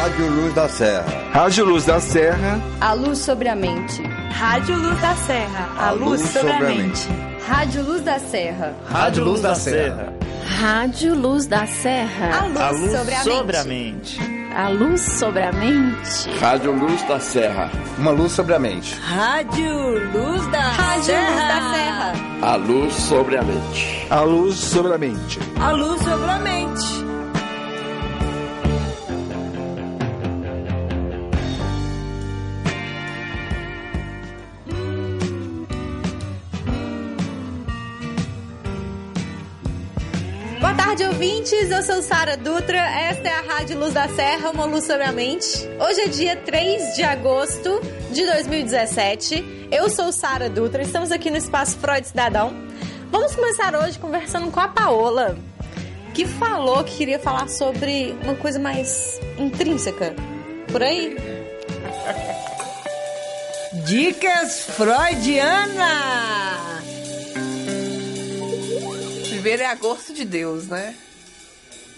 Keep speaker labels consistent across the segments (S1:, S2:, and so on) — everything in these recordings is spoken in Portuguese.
S1: Rádio Luz da Serra.
S2: Rádio Luz da Serra.
S3: A luz sobre a mente.
S4: Rádio Luz da Serra. A, luz, sobre, a mente.
S3: Rádio Luz da Serra.
S5: Rádio Luz da Serra.
S6: Rádio Luz da Serra.
S3: A luz,
S5: A luz
S3: sobre, a,
S5: sobre a
S3: mente.
S5: mente.
S6: A luz sobre a mente.
S7: Rádio Luz da Serra.
S2: Uma luz sobre a mente.
S4: Rádio Luz da
S3: Rádio
S4: Serra.
S3: Luz da Serra.
S7: A luz sobre a mente.
S2: A luz sobre a mente.
S4: A luz sobre a mente.
S3: Ouvintes. Eu sou Sara Dutra. Esta é a Rádio Luz da Serra, uma luz sobre a mente. Hoje é dia 3 de agosto de 2017. Eu sou Sara Dutra. Estamos aqui no Espaço Freud Cidadão. Vamos começar hoje conversando com a Paola, que falou que queria falar sobre uma coisa mais intrínseca. Por aí?
S4: Dicas freudianas.
S8: Primeiro é agosto de Deus, né?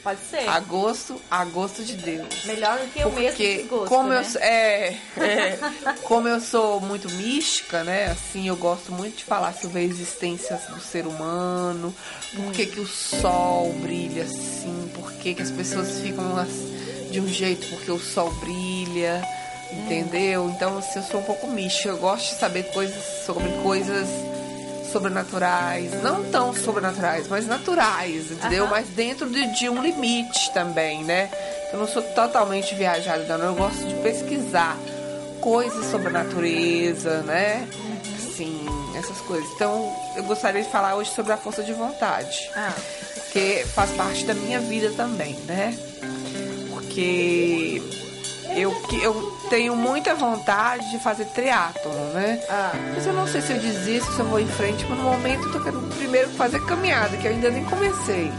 S3: Pode ser.
S8: Agosto, agosto de Deus.
S3: Melhor do que o mês desgosto,
S8: como
S3: né?
S8: eu sou- é, é, como eu sou muito mística, né? Assim, eu gosto muito de falar sobre a existência do ser humano, por que, que o sol brilha assim, por que, que as pessoas ficam as- de um jeito porque o sol brilha, entendeu? Então, assim, eu sou um pouco mística, eu gosto de saber coisas sobre coisas sobrenaturais, não tão sobrenaturais, mas naturais, entendeu?
S3: Aham.
S8: Mas dentro de, de um limite também, né? Eu não sou totalmente viajada, não. Eu gosto de pesquisar coisas sobre a natureza, né? Assim, essas coisas. Então, eu gostaria de falar hoje sobre a força de vontade.
S3: Ah,
S8: Porque faz parte da minha vida também, né? Porque eu, que- eu tenho muita vontade de fazer triatlo, né?
S3: ah.
S8: Mas eu não sei se eu desisto, se eu vou em frente, mas no momento eu tô querendo primeiro fazer caminhada, que eu ainda nem comecei.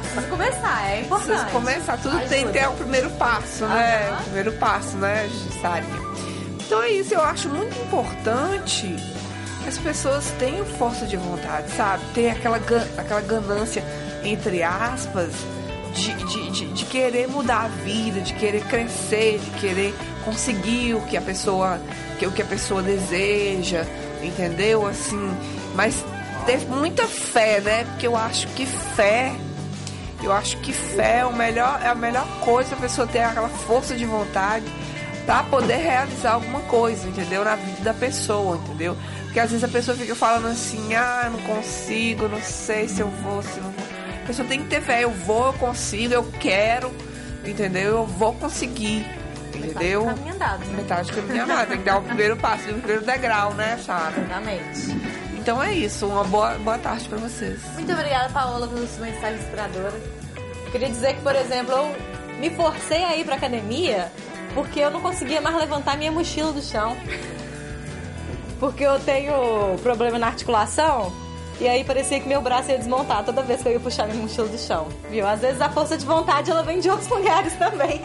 S3: Precisa começar, é importante.
S8: Preciso começar, tudo tem que ter o primeiro passo, né?
S3: Aham.
S8: O primeiro passo, né, Sarinha? Então é isso, eu acho muito importante que as pessoas tenham força de vontade, sabe? Ter aquela, gan- aquela ganância, entre aspas, de, de, de, de querer mudar a vida, de querer crescer, de querer conseguir o que a pessoa, que, o que a pessoa deseja, entendeu? Assim, mas ter muita fé, né? Porque eu acho que fé eu acho que fé é, o melhor, é a melhor coisa a pessoa ter aquela força de vontade pra poder realizar alguma coisa, entendeu? Na vida da pessoa, entendeu? Porque às vezes a pessoa fica falando assim, ah, não consigo, não sei se eu vou, se não vou. A pessoa tem que ter fé, eu vou, eu consigo, eu quero, entendeu? Eu vou conseguir, entendeu?
S3: Caminho andado, né?
S8: Metade do caminho andado, tem que dar o primeiro passo, o primeiro degrau, né, Sara?
S3: Exatamente.
S8: Então é isso, uma boa, boa tarde pra vocês.
S3: Muito obrigada, Paola, pela sua mensagem inspiradora. Queria dizer que, por exemplo, eu me forcei a ir pra academia porque eu não conseguia mais levantar minha mochila do chão. Porque eu tenho problema na articulação e aí parecia que meu braço ia desmontar toda vez que eu ia puxar minha mochila do chão. Viu? Às vezes a força de vontade ela vem de outros lugares também.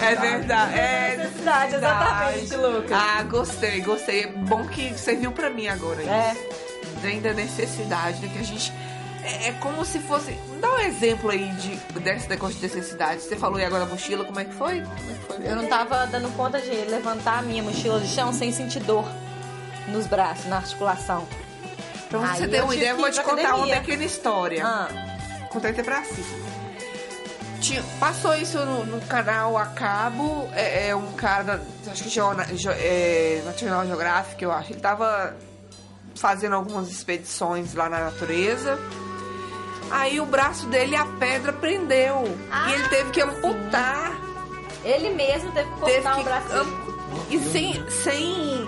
S8: É verdade, é
S3: Necessidade, exatamente, Lucas.
S8: Ah, gostei, gostei. É bom que serviu pra mim agora.
S3: É.
S8: Isso. Vem da necessidade, né? Que a gente. É, é como se fosse. Dá um exemplo aí de, desse negócio de necessidade. Você falou aí agora da mochila, como é que foi? Como é que foi?
S3: Eu não tava dando conta de levantar a minha mochila do chão sem sentir dor nos braços, na articulação.
S8: Pra você
S3: Aí
S8: ter
S3: eu
S8: uma ideia, eu vou te contar uma
S3: academia.
S8: pequena história.
S3: Ah,
S8: Contar até pra si. Tinha, passou isso no, no canal a cabo, é, é um cara, da, acho que Geona- Geo- é, National Geographic, eu acho. Ele tava fazendo algumas expedições lá na natureza. Aí o braço dele, a pedra prendeu.
S3: Ah,
S8: e ele teve que amputar.
S3: ele mesmo teve que
S8: Teve
S3: cortar
S8: que
S3: o braço.
S8: am- E sem, sem,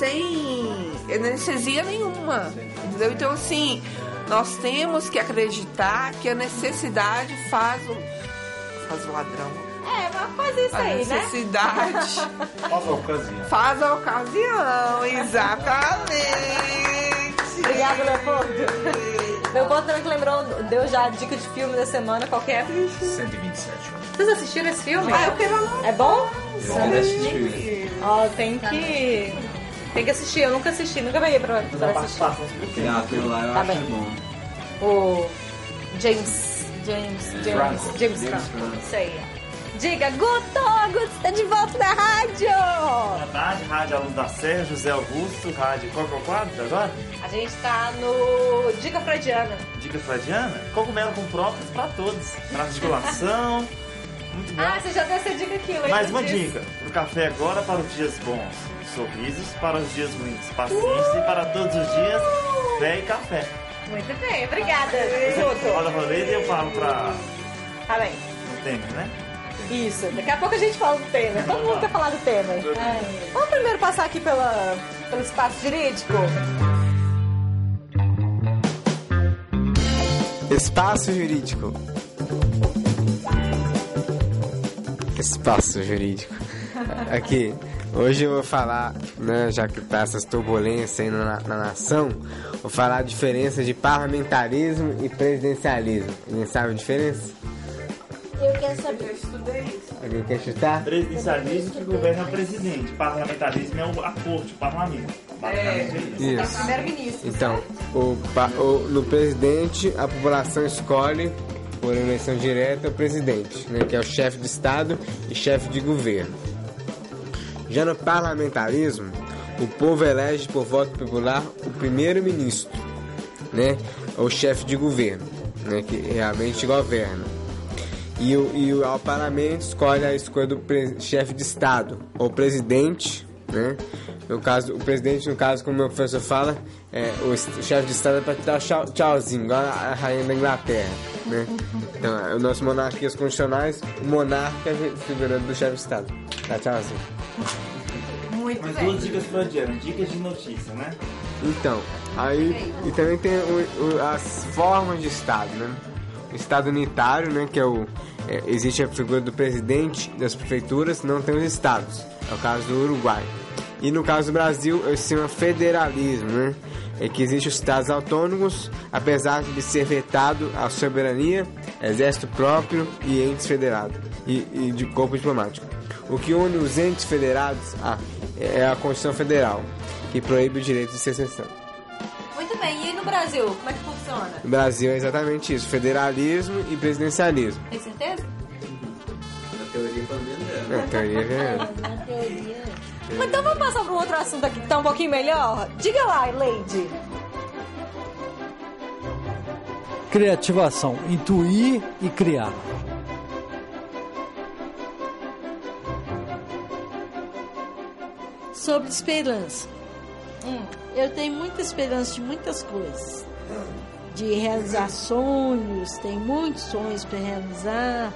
S8: sem anestesia nenhuma. Entendeu? Então, assim, nós temos que acreditar que a necessidade faz o, faz o ladrão.
S3: É, mas faz isso
S8: A
S3: aí, né?
S8: necessidade
S5: Faz a ocasião.
S8: faz a ocasião, exatamente.
S3: Obrigada, Leopoldo. Leopoldo também que lembrou, deu já a dica de filme da semana, qualquer.
S5: 127.
S3: Vocês assistiram esse filme?
S8: Ah, eu quero.
S3: É bom?
S5: Eu assisti.
S3: Ó, tem que. Tem que assistir, eu nunca assisti, nunca peguei pra, pra assistir.
S5: Ah, aquilo lá eu
S3: Tá
S5: acho
S3: bem.
S5: bom.
S3: O James. James. James.
S5: Franco.
S3: James
S5: James
S3: Franco. Isso aí. Diga, Guto! Guto está de volta na rádio!
S5: Boa tarde, Rádio Alunos da Serra, José Augusto, Rádio. Qual que é o quadro agora?
S3: A gente tá no Dica Freudiana.
S5: Dica Freudiana? Cogumelo com própolis pra todos. Pra articulação. Muito bom.
S3: Ah, você já deu essa dica aqui, lembra
S5: Mais uma
S3: disso?
S5: dica. Pro café agora para os dias bons. Sorrisos para os dias ruins. Paciência e para todos os dias. Fé e café.
S3: Muito bem, obrigada,
S5: Você
S3: Guto.
S5: roda a roleta e eu falo pra...
S3: Tá bem.
S5: No tênis, né?
S3: Isso, daqui a pouco a gente fala do Temer. Todo mundo quer falar do Temer. Vamos primeiro passar aqui pela, pelo espaço jurídico?
S9: Espaço jurídico. Espaço jurídico. Aqui, hoje eu vou falar, né, já que tá essas turbulências aí na, na nação, vou falar a diferença de parlamentarismo e presidencialismo. Ninguém sabe a diferença?
S6: Eu quero saber.
S9: Alguém quer chutar?
S5: Presidencialismo que governa o presidente. Parlamentarismo é o- a corte, o parlamento. É isso.
S9: Isso.
S3: Primeiro-ministro.
S9: Então, o, o- no presidente, a população escolhe, por eleição direta, o presidente, né, que é o chefe de Estado e chefe de governo. Já no parlamentarismo, o povo elege por voto popular o primeiro-ministro, né, o chefe de governo, né, que realmente governa. E o, e o ao parlamento escolhe a escolha do chefe de Estado, ou presidente, né? No caso, o presidente, no caso, como o meu professor fala, é, o, chefe de Estado é para dar tchau, tchauzinho, igual a, a rainha da Inglaterra, né? Então, é, o nosso monarquias constitucionais, o monarca é a figura do chefe de Estado. Dá tchauzinho.
S3: Muito
S5: Mas
S3: bem.
S5: duas dicas freudianas, dicas de notícia, né?
S9: Então, aí e também tem o- o- as formas de Estado, né? O Estado unitário, né, que é o é, existe a figura do presidente das prefeituras, não tem os estados. É o caso do Uruguai. E no caso do Brasil, se chama federalismo, né? É que existem os estados autônomos, apesar de ser vetado a soberania, exército próprio e entes federados e, e de corpo diplomático. O que une os entes federados ah, é a Constituição Federal, que proíbe o direito de secessão.
S3: Muito bem. E no Brasil, como é que funciona?
S9: No Brasil é exatamente isso: federalismo e presidencialismo.
S3: Tem certeza?
S1: Na teoria, pelo menos é.
S9: Na teoria, é.
S6: Na teoria.
S3: Mas Então vamos passar para um outro assunto aqui que tá um pouquinho melhor? Diga lá, Lady.
S10: Criativação, intuir e criar.
S4: Sobre esperança.
S3: Hum.
S4: Eu tenho muita esperança de muitas coisas. De realizar sonhos, tenho muitos sonhos para realizar.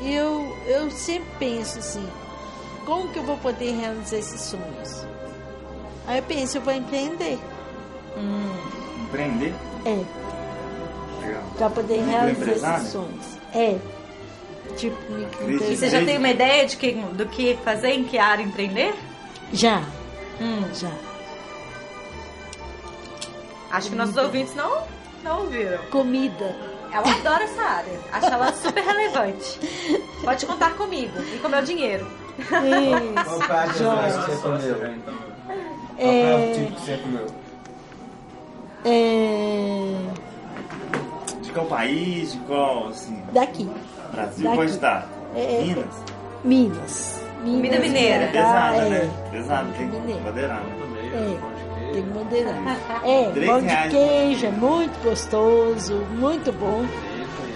S4: E eu, eu sempre penso assim, como que eu vou poder realizar esses sonhos? Aí eu penso, eu vou empreender.
S5: Empreender?
S4: É,
S5: Legal.
S4: para poder realizar esses sonhos. É. Tipo,
S5: Crise.
S3: E você já tem uma ideia de que, do que fazer, em que área empreender?
S4: Já,
S3: Hum.
S4: já.
S3: Acho que nossos ouvintes não, não ouviram.
S4: Comida.
S3: Ela adora essa área. Acho ela super relevante. Pode contar comigo e com meu dinheiro.
S4: Isso.
S9: Qual prato você comeu? Qual
S4: É,
S9: prato típico que você comeu?
S4: é,
S5: De qual país, de qual, assim,
S4: daqui.
S5: Brasil,
S4: Daqui.
S5: qual estado?
S4: É, é,
S5: Minas?
S4: Minas.
S3: Comida mineira.
S5: É pesada,
S4: é,
S5: né? Pesada, tem que
S4: mineira.
S5: moderar.
S4: É, tem que moderar. É, pão de
S5: reais.
S4: queijo é muito gostoso, muito bom.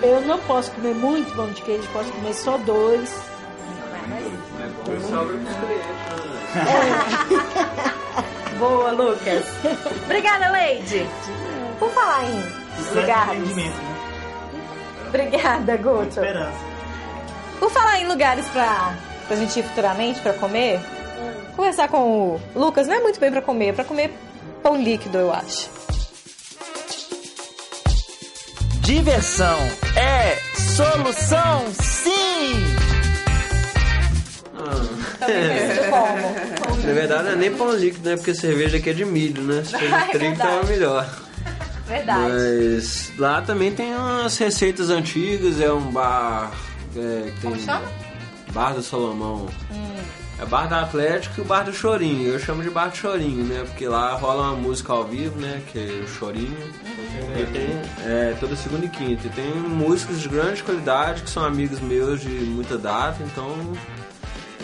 S4: Eu não posso comer muito pão de queijo, posso comer só dois.
S3: Boa, Lucas. Obrigada, Lady. Por falar em
S5: Sucesso
S3: lugares.
S5: né?
S3: Obrigada, Guto. Por falar em lugares pra, pra gente ir futuramente pra comer, conversar com o Lucas não é muito bem pra comer, é pra comer pão líquido, eu acho.
S5: Diversão é solução, sim!
S11: Na verdade não é nem pão líquido, né? Porque cerveja aqui é de milho, né? Se for
S3: Ah, é
S11: de trigo, então é melhor.
S3: Verdade.
S11: Mas lá também tem umas receitas antigas, é um bar é, que tem
S3: Como chama?
S11: Bar do Salomão. É Bar da Atlético e o Bar do Chorinho. Eu chamo de Bar do Chorinho, né? Porque lá rola uma música ao vivo, né? Que é o Chorinho. E tem, é, toda segunda e quinta. E tem músicos de grande qualidade que são amigos meus de muita data, então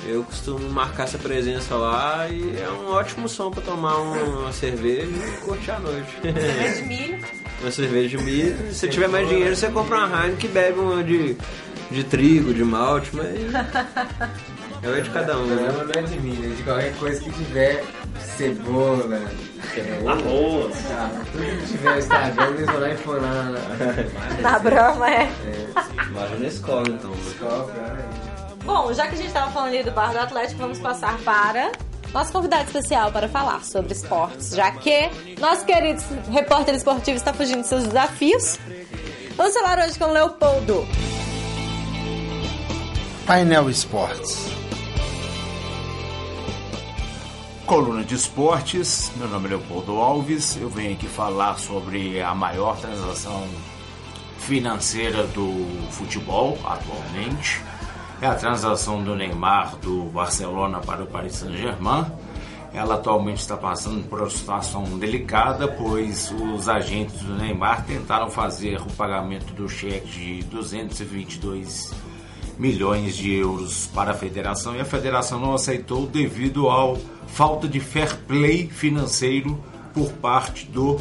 S11: eu costumo marcar essa presença lá e é um ótimo som pra tomar uma cerveja e curtir a noite.
S3: Cerveja de milho.
S11: uma cerveja de milho. Se tiver mais dinheiro, você compra uma Heineken e bebe uma de, de trigo, de malte, mas é de cada um,
S9: O
S11: né?
S9: não é de mim, é de qualquer coisa que tiver cebola, cebola,
S5: Arroz.
S9: tá, tudo que tiver Instagram, eles vão lá e põem lá na,
S3: Na Brahma, é.
S11: Vai na escola, então. né?
S9: escola.
S3: Bom, já que a gente estava falando ali do Bar do Atlético, vamos passar para nosso convidado especial para falar sobre esportes, já que nosso querido repórter esportivo está fugindo de seus desafios. Vamos falar hoje com o Leopoldo.
S12: Painel Esportes. Coluna de esportes, meu nome é Leopoldo Alves, eu venho aqui falar sobre a maior transação financeira do futebol atualmente. É a transação do Neymar do Barcelona para o Paris Saint-Germain. Ela atualmente está passando por uma situação delicada, pois os agentes do Neymar tentaram fazer o pagamento do cheque de 222 milhões de euros para a federação e a federação não aceitou devido ao falta de fair play financeiro por parte do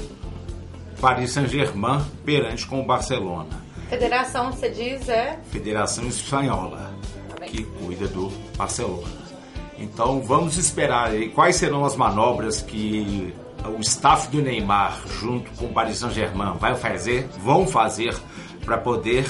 S12: Paris Saint-Germain perante com o Barcelona.
S3: Federação, você diz, é?
S12: Federação Espanhola, que cuida do Barcelona. Então vamos esperar quais serão as manobras que o staff do Neymar, junto com o Paris Saint-Germain, vai fazer, vão fazer para poder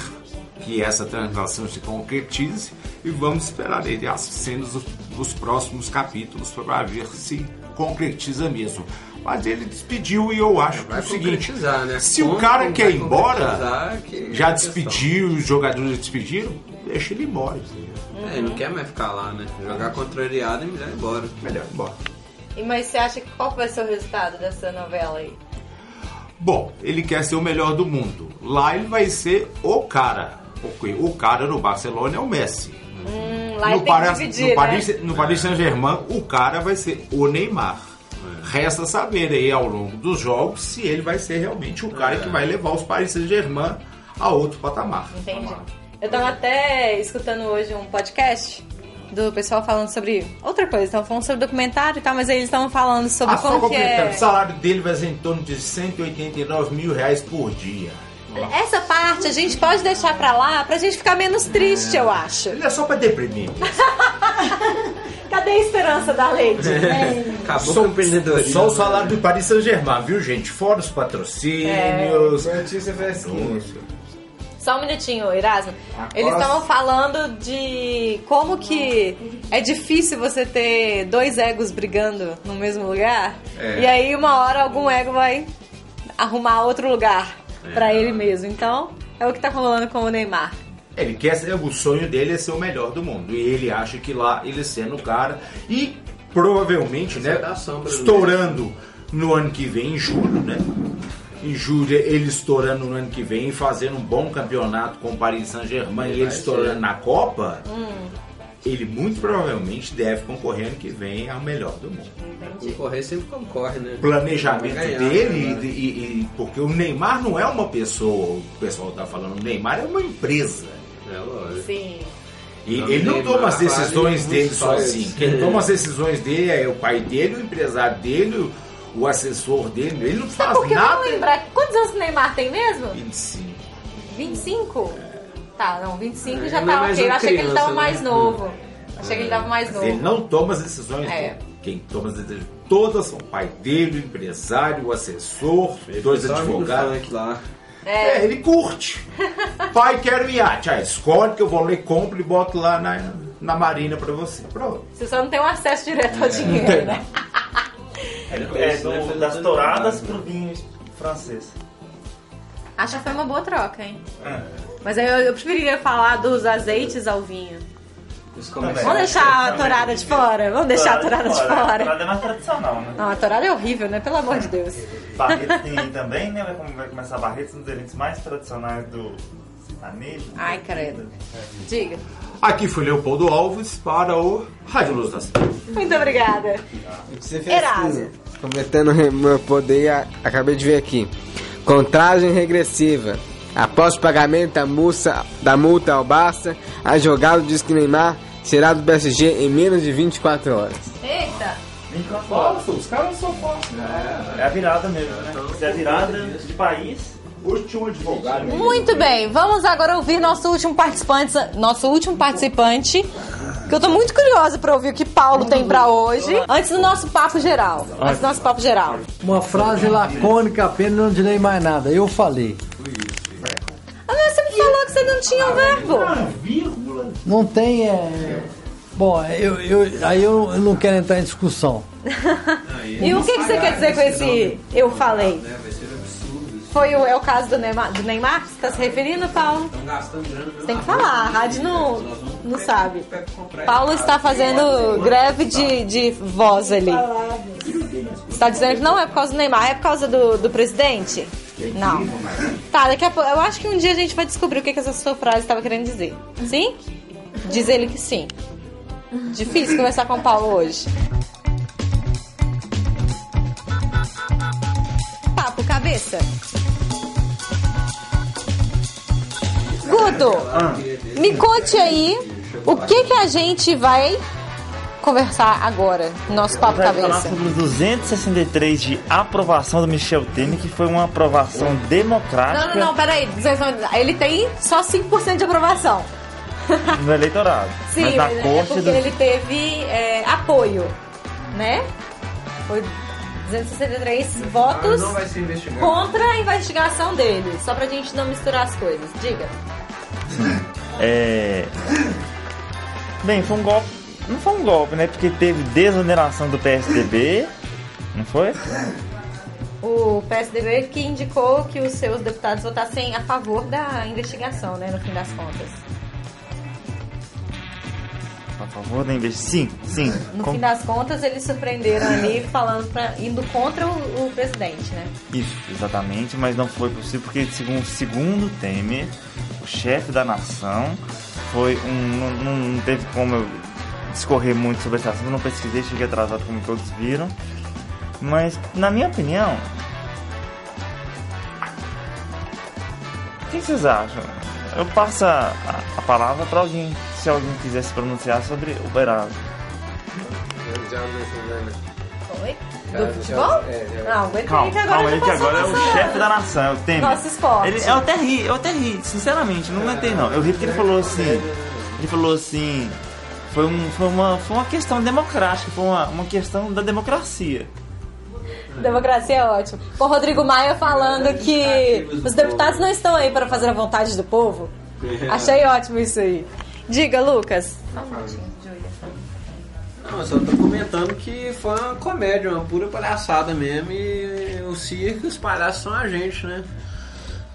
S12: que essa transação se concretize e vamos esperar ele as cenas dos, próximos capítulos para ver se concretiza mesmo. Mas ele despediu e eu acho que é o seguinte:
S11: né?
S12: se o
S11: Como
S12: cara quer ir embora,
S11: que
S12: já
S11: é
S12: despediu, os jogadores despediram, deixa ele embora. entendeu?
S11: É, não quer mais ficar lá, né? Jogar contrariado é melhor ir embora.
S12: Melhor ir embora.
S3: E mas você acha que qual vai ser o resultado dessa novela aí?
S12: Bom, ele quer ser o melhor do mundo. Lá ele vai ser o cara. Porque o cara no Barcelona é o Messi.
S3: Hum, lá
S12: no,
S3: ele tem
S12: Paris-
S3: que dividir,
S12: no Paris,
S3: né?
S12: no Paris Saint-Germain, o cara vai ser o Neymar. Resta saber aí ao longo dos jogos se ele vai ser realmente o cara que vai levar os Paris Saint-Germain a outro patamar.
S3: Entendi. Eu tava até escutando hoje um podcast do pessoal falando sobre outra coisa. Estavam falando sobre documentário e tal, mas aí eles estavam falando sobre
S12: Ah, só
S3: como que é...
S12: o salário dele vai ser em torno de 189 mil reais por dia.
S3: Essa parte a gente pode deixar pra lá pra gente ficar menos triste, eu acho.
S12: Ele é só pra deprimir.
S3: Cadê a esperança da Lady?
S11: Acabou
S12: Só-
S11: com o empreendedorismo.
S12: Só o salário do Paris Saint-Germain, viu, gente? Fora os patrocínios.
S9: Notícia fresquinha.
S3: Só um minutinho, Erasmo. Eles estavam falando de como que é difícil você ter dois egos brigando no mesmo lugar.
S12: É.
S3: E aí, uma hora, algum ego vai arrumar outro lugar pra ele mesmo. Então, é o que tá rolando com o Neymar.
S12: Ele quer ser, o sonho dele é ser o melhor do mundo. E ele acha que lá ele sendo o cara. E provavelmente, né?
S11: da sombra do
S12: Estourando no ano que vem, em julho, né? Em julho, ele estourando no ano que vem e fazendo um bom campeonato com o Paris Saint-Germain e ele estourando
S11: ser.
S12: na Copa,
S3: Hum,
S12: ele muito provavelmente deve concorrer ano que vem ao melhor do mundo.
S11: Concorrer sempre concorre, né?
S12: planejamento
S11: ganhar,
S12: dele,
S11: né?
S12: e, e- porque o Neymar não é uma pessoa, o pessoal tá falando, o Neymar é uma empresa.
S11: É lógico.
S3: Sim.
S12: E
S11: Não,
S12: ele não
S11: Neymar
S12: toma as decisões dele sozinho. Quem toma as decisões dele é o pai dele, o empresário dele, o, assessor dele. Ele não faz
S3: Porque
S12: nada.
S3: vamos lembrar, quantos anos o Neymar tem mesmo?
S12: 25.
S3: 25? Tá, não, 25
S11: É,
S3: já
S11: não é
S3: tá
S11: mais
S3: ok. Eu achei que ele tava
S11: né?
S3: mais novo. Achei que ele tava mais novo.
S12: ele não toma as decisões
S3: É.
S12: Quem toma as decisões todas são o pai dele, o empresário, o assessor, dois
S11: Só amigo
S12: advogados.
S11: lá.
S12: É, ele curte. Pai, quero iate. Ah, escolhe que eu vou ler, compro e boto lá na, na marina pra você. Pronto.
S3: Você só não tem um acesso direto ao dinheiro, né?
S5: É, do- das touradas pro vinho francês.
S3: Acho que foi uma boa troca, hein?
S5: É.
S3: Mas eu, eu preferiria falar dos azeites ao vinho. Vamos deixar a torada de fora? Vamos deixar a torada de
S5: A
S3: fora.
S5: torada é mais tradicional, né?
S3: Não, a torada é horrível, né? Pelo amor de Deus.
S5: Barretos tem também, né? Vai, come- vai começar Barretos, um dos eventos mais tradicionais do,
S3: Ai, credo. Diga.
S12: Aqui foi Leopoldo Alves para o Rádio Luz da Serra.
S3: Muito obrigada. Erasmo.
S9: Completando o meu poder, acabei de ver aqui. Contagem regressiva. Após o pagamento da multa, da multa ao Barça, a jogada diz que Neymar será do PSG em menos de 24 horas.
S3: Eita.
S5: Falso, os caras são falsos. É a virada mesmo, né? Se é a virada de país.
S12: Último advogado.
S3: Muito bem, vamos agora ouvir nosso último participante, nosso último participante, que eu tô muito curiosa pra ouvir o que Paulo tem pra hoje, antes do nosso papo geral. Antes do nosso papo geral.
S10: Uma frase lacônica apenas, não direi mais nada. Eu falei.
S3: Ah, mas você me falou que você não tinha o verbo.
S10: Não tem. É... Bom, eu, eu, aí eu não quero entrar em discussão.
S3: E o que, que você quer dizer com esse eu falei? Foi o, é o caso do Neymar, do Neymar que você está se referindo, Paulo? Você tem que falar, a rádio não, não sabe. Paulo está fazendo greve de, de voz ali. Está dizendo que não é por causa do Neymar, é por causa do, do presidente? Não. Tá, daqui a pouco. Eu acho que um dia a gente vai descobrir o que, que essa sua frase estava querendo dizer. Sim? Diz ele que sim. Difícil conversar com o Paulo hoje. Papo cabeça. Me conte aí o que que a gente vai conversar agora no nosso papo
S5: Vai falar
S3: cabeça.
S5: sobre os 263 de aprovação do Michel Temer, que foi uma aprovação democrática
S3: Não, não, não, peraí. Ele tem só 5% de aprovação.
S5: no eleitorado.
S3: Sim,
S5: mas na
S3: mas é
S5: corte
S3: porque
S5: do...
S3: ele teve é, apoio, né? Foi 263 votos
S11: Não vai ser investigado.
S3: contra a investigação dele. Só pra gente não misturar as coisas. Diga.
S5: É... Bem, foi um golpe. Não foi um golpe, né? Porque teve desoneração do PSDB, não foi?
S3: O PSDB que indicou que os seus deputados votassem a favor da investigação, né? No fim das contas.
S5: A favor da investigação? Sim, sim.
S3: No
S5: Com-
S3: fim das contas, eles surpreenderam ali falando pra, indo contra o, o presidente, né?
S5: Isso, exatamente, mas não foi possível porque, segundo, segundo Temer, o chefe da nação foi um. Não, não- teve como eu discorrer muito sobre esse assunto, não pesquisei, cheguei atrasado como todos viram. Mas, na minha opinião. O que vocês acham? Eu passo a, a- a palavra para alguém, se alguém quiser se pronunciar sobre o Beraldo.
S3: Oi? Do futebol?
S9: é,
S3: Não, aguenta aí
S5: Calma,
S3: que agora
S5: calma, que agora é o chefe da nação, é o Temer.
S3: Nosso esporte.
S5: Ele, eu até ri, eu até ri, sinceramente, não aguentei não. Eu ri porque ele falou assim. Ele falou assim. Foi, um, foi, uma, foi uma questão democrática, foi uma, uma questão da democracia.
S3: Democracia é ótimo. Com o Rodrigo Maia falando que os deputados não estão aí para fazer a vontade do povo. Achei ótimo isso aí. Diga, Lucas.
S11: Não, eu só tô comentando que foi uma comédia, uma pura palhaçada mesmo. E o circo e os palhaços são a gente, né?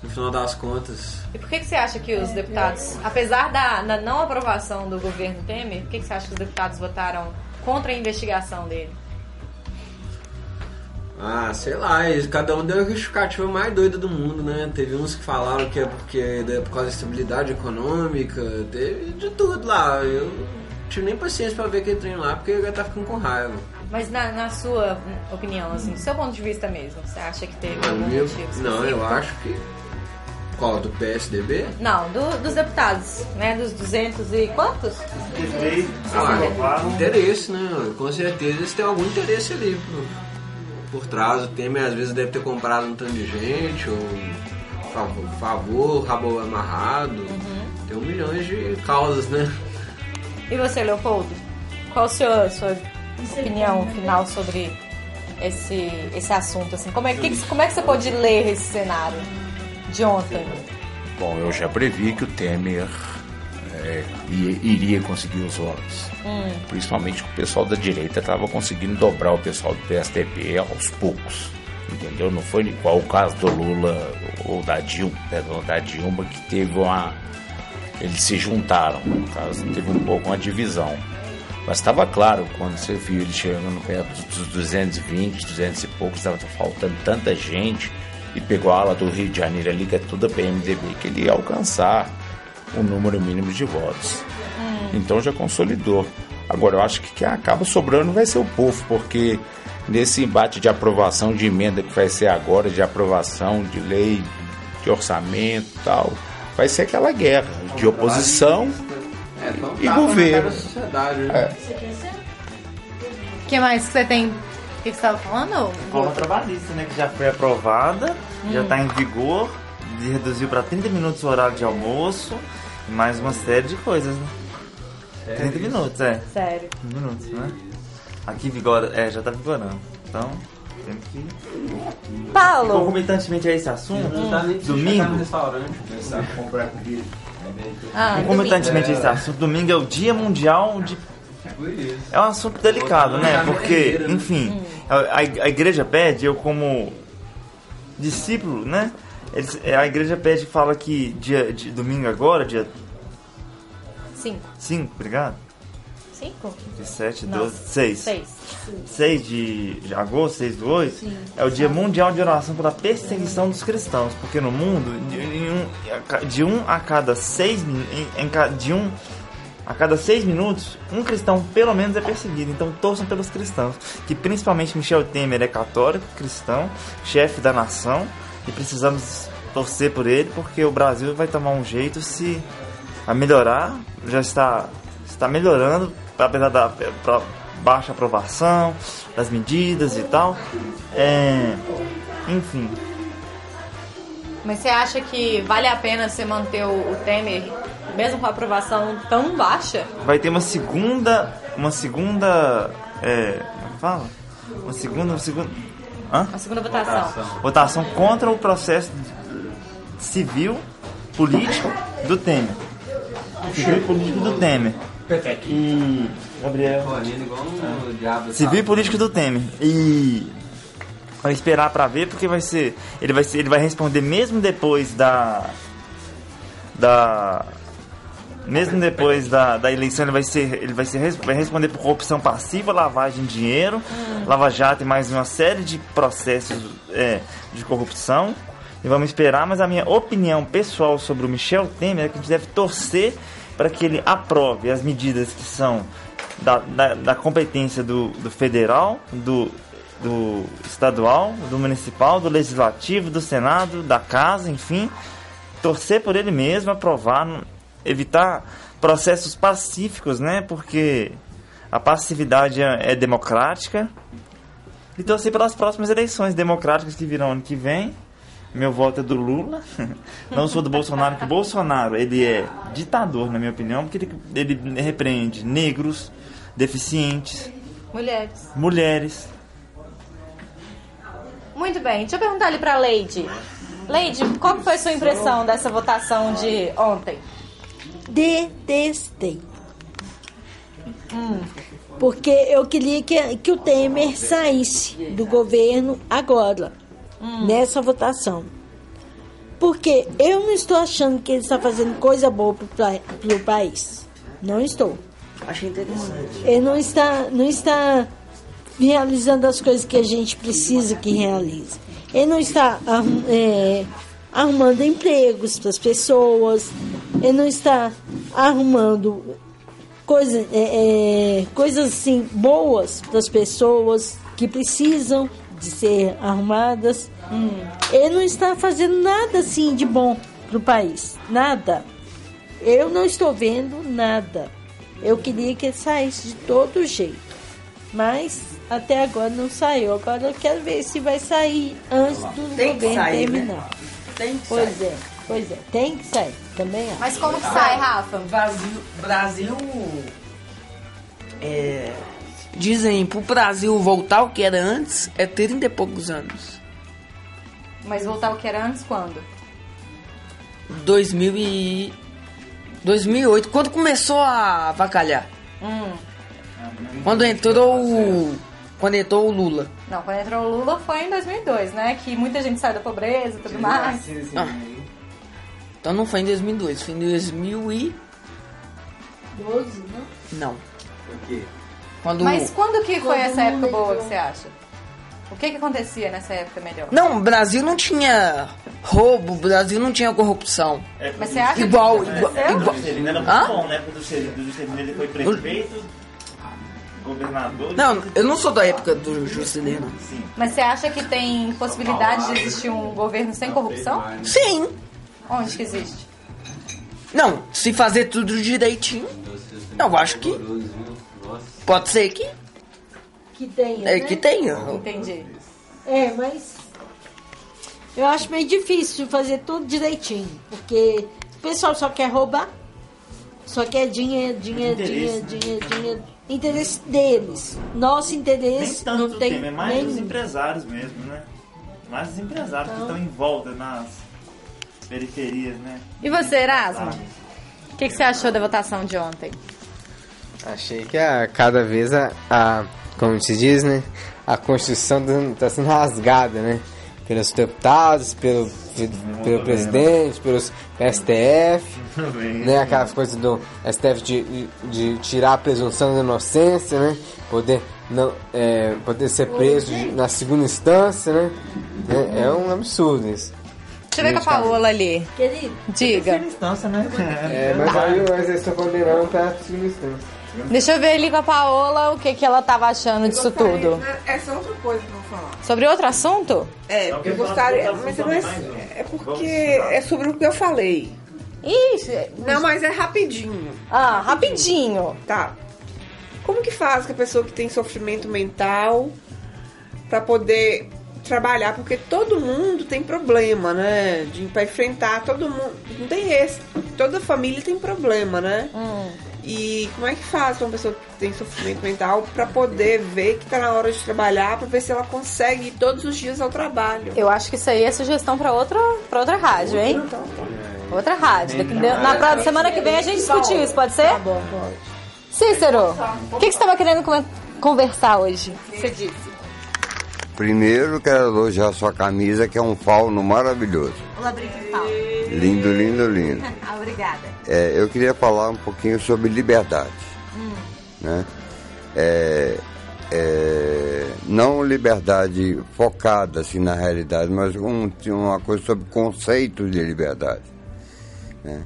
S11: No final das contas.
S3: E por que, que você acha que os deputados, apesar da, da não aprovação do governo Temer, por que, que você acha que os deputados votaram contra a investigação dele?
S11: Ah, sei lá, cada um deu a justificativa mais doida do mundo, né? Teve uns que falaram que é porque é por causa da estabilidade econômica, teve de tudo lá. Eu tive nem paciência pra ver aquele trem lá, porque eu já tá ficando com raiva.
S3: Mas na, na sua opinião, assim, do seu ponto de vista mesmo, você acha que teve algum
S11: meu-
S3: motivo
S11: não, eu acho que. Qual? Do PSDB?
S3: Não, do- dos deputados, né? Dos 200 e quantos?
S11: Ah, interesse, né? Com certeza eles têm algum interesse ali por, por trás. O Temer às vezes deve ter comprado um tanto de gente, ou favor, favor rabo amarrado. Tem um milhão de causas, né?
S3: E você, Leopoldo? Qual a sua, sua opinião final sobre esse, esse assunto? Assim? Como, é, que, como é que você pode ler esse cenário de ontem?
S12: Bom, eu já previ que o Temer é, ia- iria conseguir os votos.
S3: Hum.
S12: Principalmente que o pessoal da direita estava conseguindo dobrar o pessoal do PSDB aos poucos. Entendeu? Não foi igual o caso do Lula ou da Dilma, perdão, da Dilma que teve uma. Eles se juntaram, no caso, teve um pouco uma divisão. Mas estava claro quando você viu ele chegando perto dos 220, 200 e poucos, estava faltando tanta gente e pegou a ala do Rio de Janeiro ali, que é toda PMDB, que ele ia alcançar o número mínimo de votos. Então já consolidou. Agora eu acho que quem acaba sobrando vai ser o povo, porque nesse embate de aprovação de emenda que vai ser agora, de aprovação de lei, de orçamento e tal, vai ser aquela guerra de oposição
S11: É, então
S12: e
S11: cara
S12: governo.
S11: né?
S12: É.
S3: O que mais que você tem? O que você estava falando?
S5: Reforma trabalhista, né? Que já foi aprovada, já
S3: Hum.
S5: está em vigor, reduziu para 30 minutos o horário de almoço e mais uma série de coisas, né? 30 minutos, é.
S3: Sério.
S5: 30 minutos, né? Aqui vigora, é, já tá vigorando. Então, temos que.
S3: Paulo!
S5: Concomitantemente a esse assunto,
S11: nem pra você chegar no
S5: domingo.
S11: restaurante.
S12: Começar a comprar comida.
S3: Ah,
S5: Concomitantemente a
S3: domingo.
S5: esse assunto, domingo é o Dia Mundial de. É um assunto delicado, né? Porque, enfim, a, igreja pede, eu como discípulo, né? Eles- a igreja pede e fala que dia de domingo agora, dia
S3: Cinco.
S5: 5, obrigado.
S3: Cinco?
S5: De 7,
S3: Não.
S5: 12, 6.
S3: Seis.
S5: 6 de de agosto, 6 do 8,
S3: Sim.
S5: é o Dia Mundial de Oração pela Perseguição dos Cristãos, porque no mundo, de, um, de um a cada seis min- em, em ca- de um a cada seis minutos, um cristão pelo menos é perseguido. Então torçam pelos cristãos. Que principalmente Michel Temer é católico, cristão, chefe da nação, e precisamos torcer por ele, porque o Brasil vai tomar um jeito se a melhorar, já está, está melhorando, apesar da pra- baixa aprovação, das medidas e tal. É, enfim,
S3: Mas você acha que vale a pena você manter o, o Temer, mesmo com a aprovação tão baixa?
S5: vai ter uma segunda. Uma segunda. É. Como é que fala? Uma segunda. Uma segunda. Hã?
S3: A segunda votação.
S5: Votação contra o processo civil político do Temer. Civil e político do Temer. E. Gabriel.
S11: Correndo igual um diabo.
S5: Civil e político do Temer. E vai esperar pra ver porque vai ser, ele vai ser, ele vai responder mesmo depois da da mesmo depois da, da eleição ele vai ser ele vai ser vai responder por corrupção passiva, lavagem de dinheiro, lava jato e mais uma série de processos é, de corrupção. E vamos esperar, mas a minha opinião pessoal sobre o Michel Temer é que a gente deve torcer para que ele aprove as medidas que são da, da, da competência do, do federal, do, do estadual, do municipal, do legislativo, do senado, da casa, enfim. Torcer por ele mesmo, aprovar, evitar processos pacíficos, né? Porque a passividade é, é democrática. E torcer pelas próximas eleições democráticas que virão ano que vem. Meu voto é do Lula. Não sou do Bolsonaro, porque o Bolsonaro ele é ditador, na minha opinião, porque ele, ele repreende negros, deficientes,
S3: Mulheres.
S5: mulheres.
S3: Muito bem, deixa eu perguntar ali pra Leide. Leide, qual que foi a sua impressão dessa votação de ontem?
S4: Detestei. Porque eu queria que, que o Temer saísse do governo agora, nessa votação. Porque eu não estou achando que ele está fazendo coisa boa para o país. Não estou.
S13: Achei interessante.
S4: Ele não está, não está realizando as coisas que a gente precisa que realize. Ele não está é, arrumando empregos para as pessoas. Ele não está arrumando coisa, é, é, coisas assim boas para as pessoas que precisam de ser arrumadas. Ele não está fazendo nada assim de bom para o país. Nada. Eu não estou vendo nada. Eu queria que ele saísse de todo jeito. Mas até agora não saiu. Agora eu quero ver se vai sair antes do
S13: Tem
S4: governo
S13: sair, né?
S4: terminar.
S13: Tem que
S4: Pois
S13: sair.
S4: é, pois é. Tem que sair. Também acho.
S3: Mas como que sai, Rafa?
S13: Brasil, Brasil é, dizem pro Brasil voltar ao que era antes é 30 e poucos anos.
S3: Mas voltar o que era antes quando?
S13: 2000 e 2008, quando começou a avacalhar.
S3: Hum.
S13: Quando entrou o quando entrou o Lula.
S3: Não, quando entrou o Lula foi em 2002, né? Que muita gente saiu da pobreza e tudo mais.
S13: Ah. Então não foi em 2002, foi em 2000 e
S4: 12, não?
S13: não. Quando
S3: Mas quando que foi essa época boa você acha? O que que acontecia nessa época melhor?
S13: Não, o Brasil não tinha roubo, o Brasil não tinha corrupção.
S3: Mas você acha
S13: igual,
S3: que
S13: igual,
S3: aconteceu?
S13: igual.
S5: Juscelino era muito
S13: Hã?
S5: bom, né? Porque o Juscelino ele foi prefeito, governador.
S13: Não, eu não sou da época do Juscelino.
S3: Mas você acha que tem possibilidade de existir um governo sem corrupção?
S13: Sim.
S3: Onde que existe?
S13: Não, se fazer tudo direitinho, eu acho que pode ser que,
S4: Que tenha.
S13: é,
S4: né?
S13: que tenha.
S3: Entendi.
S4: É, mas eu acho meio difícil fazer tudo direitinho, porque o pessoal só quer roubar, só quer dinheiro, dinheiro, dinheiro,
S5: Interesse,
S4: dinheiro, dinheiro. Interesse deles. Nosso
S5: Nem
S4: interesse
S5: tanto
S4: não tem
S5: tema, é mais os
S4: nenhum.
S5: empresários mesmo, né? Mais os empresários que estão em volta nas periferias, né?
S3: E você, Erasmo? O que, que você achou da votação de ontem?
S9: Achei que a, cada vez a, a, como se diz, né? A Constituição está sendo rasgada, né? Pelos deputados, pelo, pelo presidente, pelos STF, né? Aquelas coisas do STF de, de, tirar a presunção da inocência, né? Poder, não, é, poder ser preso de- na segunda instância, né? É, é um absurdo isso.
S3: Deixa eu ver com a Paola ali.
S4: Querido,
S3: Diga.
S5: instância, né?
S9: É, mas aí mas eles estão condenando para a segunda instância.
S3: Deixa eu ver ali com a Paola o que, que ela tava achando disso tudo.
S8: Essa é outra coisa que eu vou falar.
S3: Sobre outro assunto?
S8: É, eu gostaria. Mas não é, é porque é sobre o que eu falei.
S3: Ixi.
S8: Não, mas é rapidinho.
S3: Ah, rapidinho.
S8: Tá. Como que faz com a pessoa que tem sofrimento mental pra poder trabalhar? Porque todo mundo tem problema, né? De, pra enfrentar, todo mundo. Não tem esse. Toda família tem problema, né? E como é que faz uma pessoa que tem sofrimento mental pra poder ver que tá na hora de trabalhar, pra ver se ela consegue ir todos os dias ao trabalho?
S3: Eu acho que isso aí é sugestão pra outra, pra outra rádio, hein? Outra rádio. Na próxima semana que vem a gente discute isso, pode ser? Tá
S4: bom, pode.
S3: Cícero, o que, que você estava querendo conversar hoje? Você disse.
S14: Primeiro quero elogiar sua camisa, que é um fauno maravilhoso.
S3: Labirinto de pau.
S14: Lindo, lindo, lindo.
S3: Obrigada.
S14: É, eu queria falar um pouquinho sobre liberdade. Né? É, é, não liberdade focada assim, na realidade, mas um, uma coisa sobre conceitos de liberdade. né?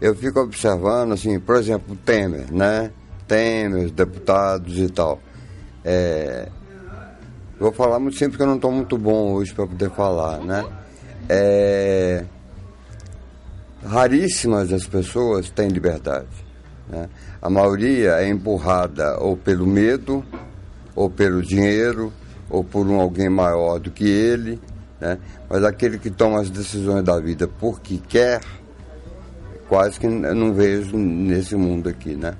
S14: Eu fico observando, assim, por exemplo, Temer, né? Temer, os deputados e tal. É, Vou falar muito simples porque eu não estou muito bom hoje para poder falar, né? É, raríssimas as pessoas têm liberdade. Né? A maioria é empurrada ou pelo medo, ou pelo dinheiro, ou por um alguém maior do que ele. Né? Mas aquele que toma as decisões da vida porque quer, quase que não vejo nesse mundo aqui, né?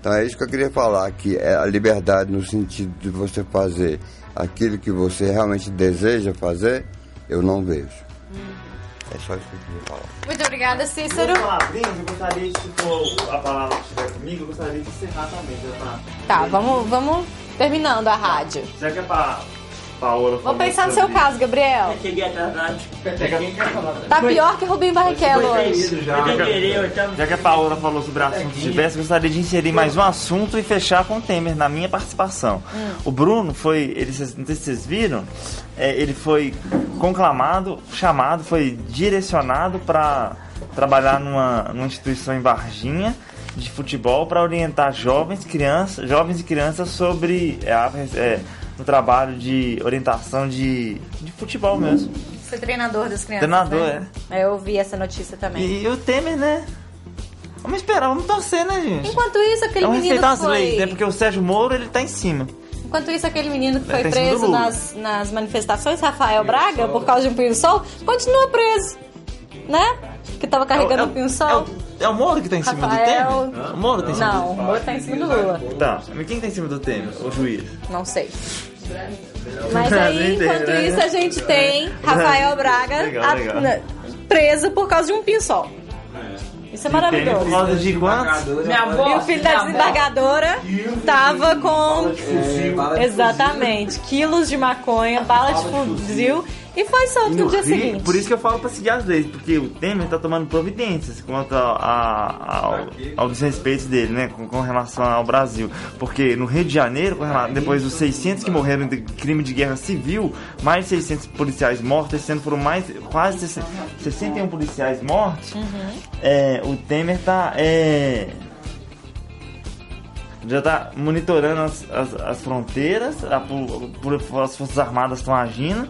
S14: Então é isso que eu queria falar, que é a liberdade no sentido de você fazer aquilo que você realmente deseja fazer, eu não vejo. É só isso que eu queria falar.
S3: Muito obrigada, Cícero.
S5: palavrinhas, eu gostaria de, se for a palavra que estiver comigo, eu gostaria de encerrar também, já tá?
S3: Tá, vamos, vamos terminando a rádio.
S5: Já que é pra Paola
S3: Vou pensar no seu caso, Gabriel.
S15: Cheguei atrasado.
S3: Tá pior que Rubinho Barrichello hoje.
S5: Já que, já que a Paola falou sobre assuntos diversos, eu gostaria de inserir mais um assunto e fechar com o Temer na minha participação. O Bruno foi, ele, não sei se vocês viram, é, ele foi conclamado, chamado, foi direcionado para trabalhar numa, numa instituição em Varginha de futebol para orientar jovens, crianças, jovens e crianças sobre é, a- é, no trabalho de orientação de, de futebol mesmo.
S3: Ser treinador das crianças.
S5: Treinador,
S3: né? é. Eu vi essa notícia também.
S5: E o Temer, né? Vamos esperar, vamos torcer, né, gente?
S3: Enquanto isso, aquele
S5: Vamos
S3: menino
S5: respeitar as
S3: foi...
S5: leis, né? Porque o Sérgio Moro, ele tá em cima.
S3: Enquanto isso, aquele menino que foi
S5: sido
S3: preso nas, nas manifestações, Rafael Braga, por causa de um pinho-sol, continua preso. Né? Que tava carregando um pinho-sol.
S5: É o Moro que tá em cima
S3: Rafael-
S5: do Temer? O Moro tá em cima
S3: Não, o Moro tá em cima do Lula.
S5: Tá, mas quem tá em cima do Temer? O juiz.
S3: Não sei. Mas aí, enquanto
S5: né?
S3: isso, a gente tem Rafael Braga
S5: Legal, legal.
S3: preso por causa de um pinho-sol. Isso é maravilhoso.
S5: Por causa de quantos?
S13: Minha avó.
S3: E o filho da desembargadora tava com.
S11: É, bala de
S3: Exatamente. Quilos de maconha, bala de fuzil e foi solto no,
S5: No
S3: dia
S5: Rio,
S3: seguinte.
S5: Por isso que eu falo pra seguir as leis, porque o Temer tá tomando providências quanto a, a- ao, ao desrespeito dele, né, com, com relação ao Brasil. Porque no Rio de Janeiro, depois dos 600 que morreram de crime de guerra civil, mais de 600 policiais mortos, esse ano foram mais, quase 60 61 policiais mortos, é, o Temer tá... É, já tá monitorando as, as, as fronteiras, a, as Forças Armadas estão agindo,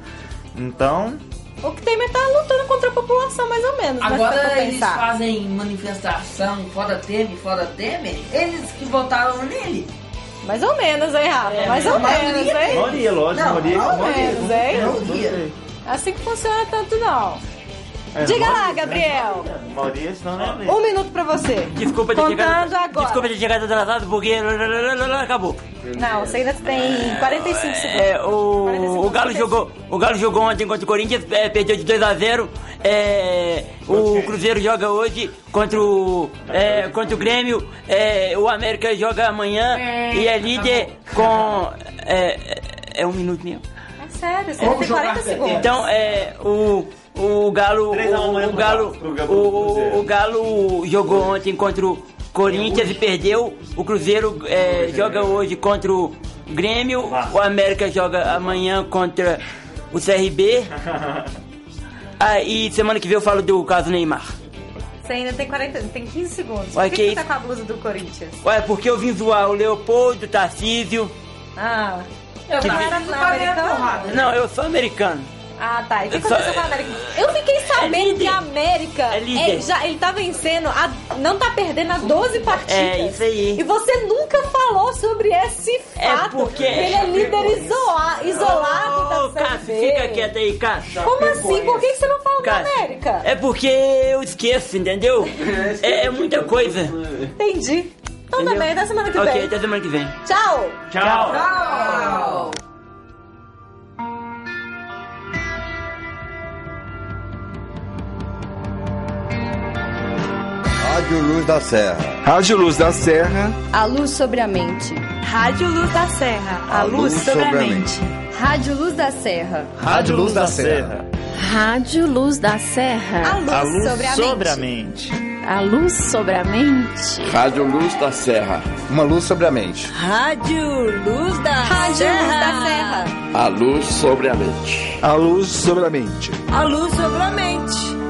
S5: então
S3: O que Temer tá lutando contra a população, mais ou menos. né,
S13: Agora eles fazem manifestação fora Temer, fora Temer, eles que votaram nele.
S3: Mais ou menos, hein, Rafa?
S13: É,
S3: mais ou
S13: a maioria
S3: menos, hein?
S5: Maioria, lógico, maioria.
S3: Mais ou menos, hein? Assim que funciona tanto não.
S5: É,
S3: Diga lá, Gabriel.
S5: né? Maioria, senão não é
S3: Um minuto pra você.
S15: Desculpa ter
S3: Contando
S15: chegado.
S3: agora.
S15: Desculpa ter chegado atrasado porque acabou.
S3: Não, você ainda tem 45 segundos.
S15: É, o, o Galo jogou, o Galo jogou ontem contra o Corinthians, é, perdeu de 2 a 0. É, o Cruzeiro joga hoje contra o, é, contra o Grêmio. É, o América joga amanhã e é líder com é, é, é um minuto mesmo.
S3: É sério, você ainda tem 40 segundos.
S15: Então é o o Galo
S5: um
S15: o, o Galo o, o Galo jogou ontem contra o Corinthians e perdeu. O Cruzeiro é, joga hoje contra o Grêmio. O América joga amanhã contra o CRB. Ah, e semana que vem eu falo do caso Neymar.
S3: Você ainda tem 40, tem 15 segundos.
S15: Ué,
S3: Por que,
S15: que
S3: que você
S15: isso?
S3: tá com a blusa do Corinthians?
S15: Ué, porque eu vim zoar o Leopoldo, o Tarcísio.
S3: Ah,
S13: Eu
S15: Que
S3: não
S15: vi-
S3: era não, americano?
S15: Não, eu sou americano.
S3: Ah, tá. E o que aconteceu com a América? Eu fiquei sabendo
S15: líder.
S3: que a América
S15: É líder.
S3: é, já, ele tá vencendo, a, não tá perdendo a 12 partidas.
S15: É, isso aí.
S3: E você nunca falou sobre esse
S15: É
S3: fato.
S15: porque-
S3: Ele é líder isola, isolado
S15: Ô,
S3: da
S15: Cássio, fica quieto aí, Cássio.
S3: Como assim? Por que você não falou da América?
S15: É porque eu esqueço, entendeu? É, é muita coisa.
S3: Entendi. Então
S15: Entendeu?
S3: também, até semana que
S15: Ok,
S3: vem.
S15: até semana que vem.
S3: Tchau!
S15: Tchau.
S13: Tchau.
S14: Rádio Luz da Serra.
S2: Rádio Luz da Serra.
S16: A luz sobre a mente.
S17: Rádio Luz da Serra, a, luz, sobre, a mente.
S16: Rádio Luz da Serra.
S2: Rádio Luz da Serra.
S16: Rádio Luz da Serra.
S3: A luz,
S5: A luz
S3: sobre a
S5: sobre a
S3: mente.
S5: mente.
S16: A luz sobre a mente.
S7: Rádio Luz da Serra.
S2: Uma luz sobre a mente.
S17: Rádio Luz da
S3: Rádio
S17: Serra.
S3: Luz da Serra.
S7: A luz sobre a mente.
S2: A luz sobre a mente.
S17: A luz sobre a mente.